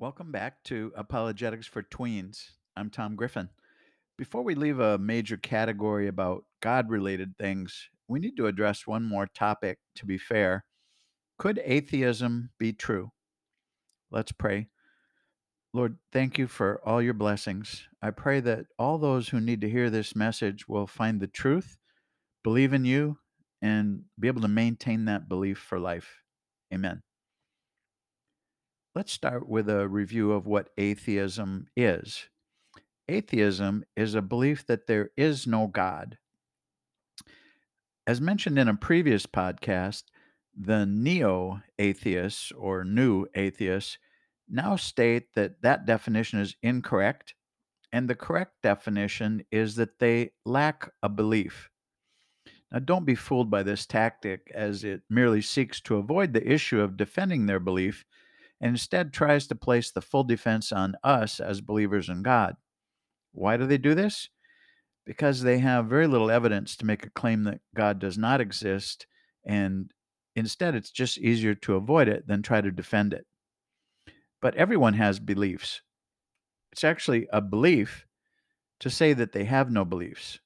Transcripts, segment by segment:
Welcome back to Apologetics for Tweens. I'm Tom Griffin. Before we leave a major category about God related things, we need to address one more topic to be fair. Could atheism be true? Let's pray. Lord, thank you for all your blessings. I pray that all those who need to hear this message will find the truth, believe in you, and be able to maintain that belief for life. Amen. Let's start with a review of what atheism is. Atheism is a belief that there is no God. As mentioned in a previous podcast, the neo atheists or new atheists now state that that definition is incorrect, and the correct definition is that they lack a belief. Now, don't be fooled by this tactic, as it merely seeks to avoid the issue of defending their belief and instead tries to place the full defense on us as believers in God. Why do they do this? Because they have very little evidence to make a claim that God does not exist, and instead it's just easier to avoid it than try to defend it. But everyone has beliefs. It's actually a belief to say that they have no beliefs.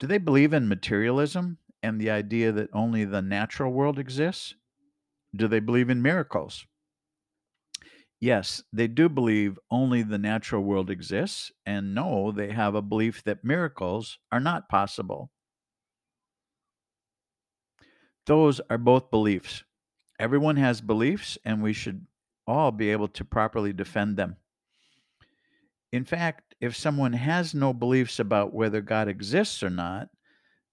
Do they believe in materialism and the idea that only the natural world exists? Do they believe in miracles? Yes, they do believe only the natural world exists, and no, they have a belief that miracles are not possible. Those are both beliefs. Everyone has beliefs, and we should all be able to properly defend them. In fact, if someone has no beliefs about whether God exists or not,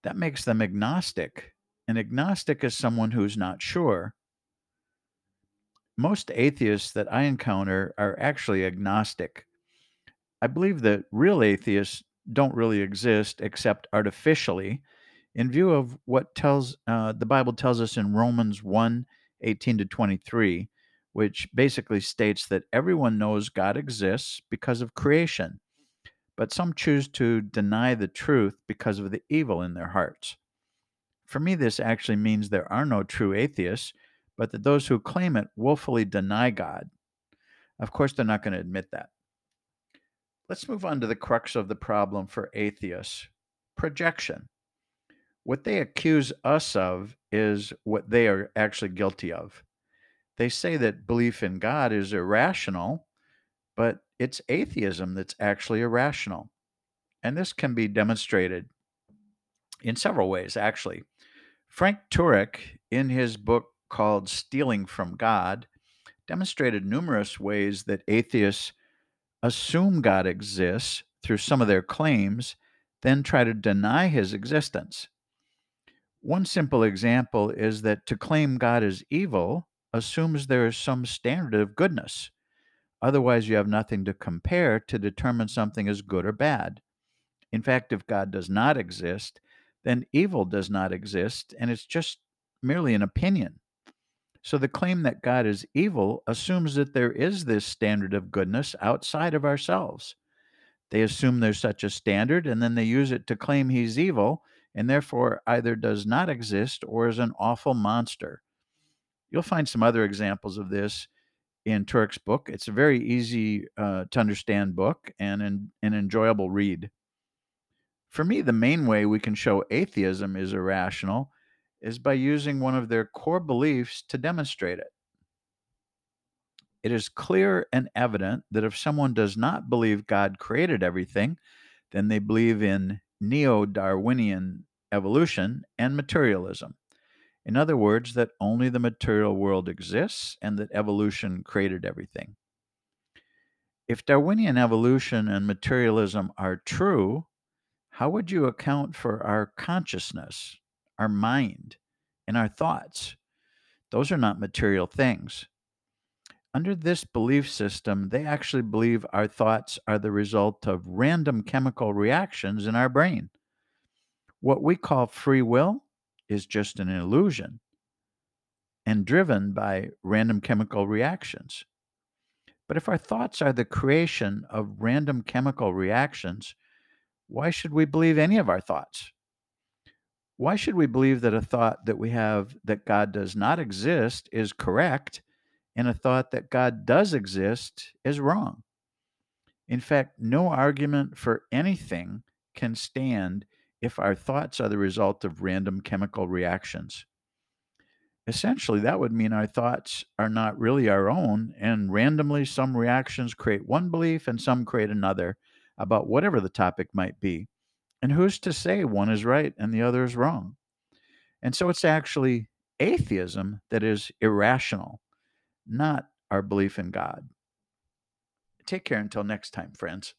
that makes them agnostic. An agnostic is someone who's not sure. Most atheists that I encounter are actually agnostic. I believe that real atheists don't really exist except artificially in view of what tells uh, the Bible tells us in Romans 1 18 to 23, which basically states that everyone knows God exists because of creation, but some choose to deny the truth because of the evil in their hearts. For me, this actually means there are no true atheists but that those who claim it willfully deny God. Of course, they're not going to admit that. Let's move on to the crux of the problem for atheists projection. What they accuse us of is what they are actually guilty of. They say that belief in God is irrational, but it's atheism that's actually irrational. And this can be demonstrated in several ways, actually. Frank Turek, in his book called Stealing from God demonstrated numerous ways that atheists assume God exists through some of their claims, then try to deny his existence. One simple example is that to claim God is evil assumes there is some standard of goodness. Otherwise, you have nothing to compare to determine something is good or bad. In fact, if God does not exist, then evil does not exist, and it's just merely an opinion. So the claim that God is evil assumes that there is this standard of goodness outside of ourselves. They assume there's such a standard and then they use it to claim he's evil and therefore either does not exist or is an awful monster. You'll find some other examples of this in Turek's book. It's a very easy uh, to understand book and an, an enjoyable read. For me, the main way we can show atheism is irrational is by using one of their core beliefs to demonstrate it. It is clear and evident that if someone does not believe God created everything, then they believe in neo Darwinian evolution and materialism. In other words, that only the material world exists and that evolution created everything. If Darwinian evolution and materialism are true, how would you account for our consciousness, our mind, and our thoughts. Those are not material things. Under this belief system, they actually believe our thoughts are the result of random chemical reactions in our brain. What we call free will is just an illusion and driven by random chemical reactions. But if our thoughts are the creation of random chemical reactions, why should we believe any of our thoughts? Why should we believe that a thought that we have that God does not exist is correct and a thought that God does exist is wrong. In fact, no argument for anything can stand if our thoughts are the result of random chemical reactions. Essentially, that would mean our thoughts are not really our own, and randomly some reactions create one belief and some create another about whatever the topic might be. And who's to say one is right and the other is wrong? And so it's actually atheism that is irrational, not our belief in God. Take care until next time, friends.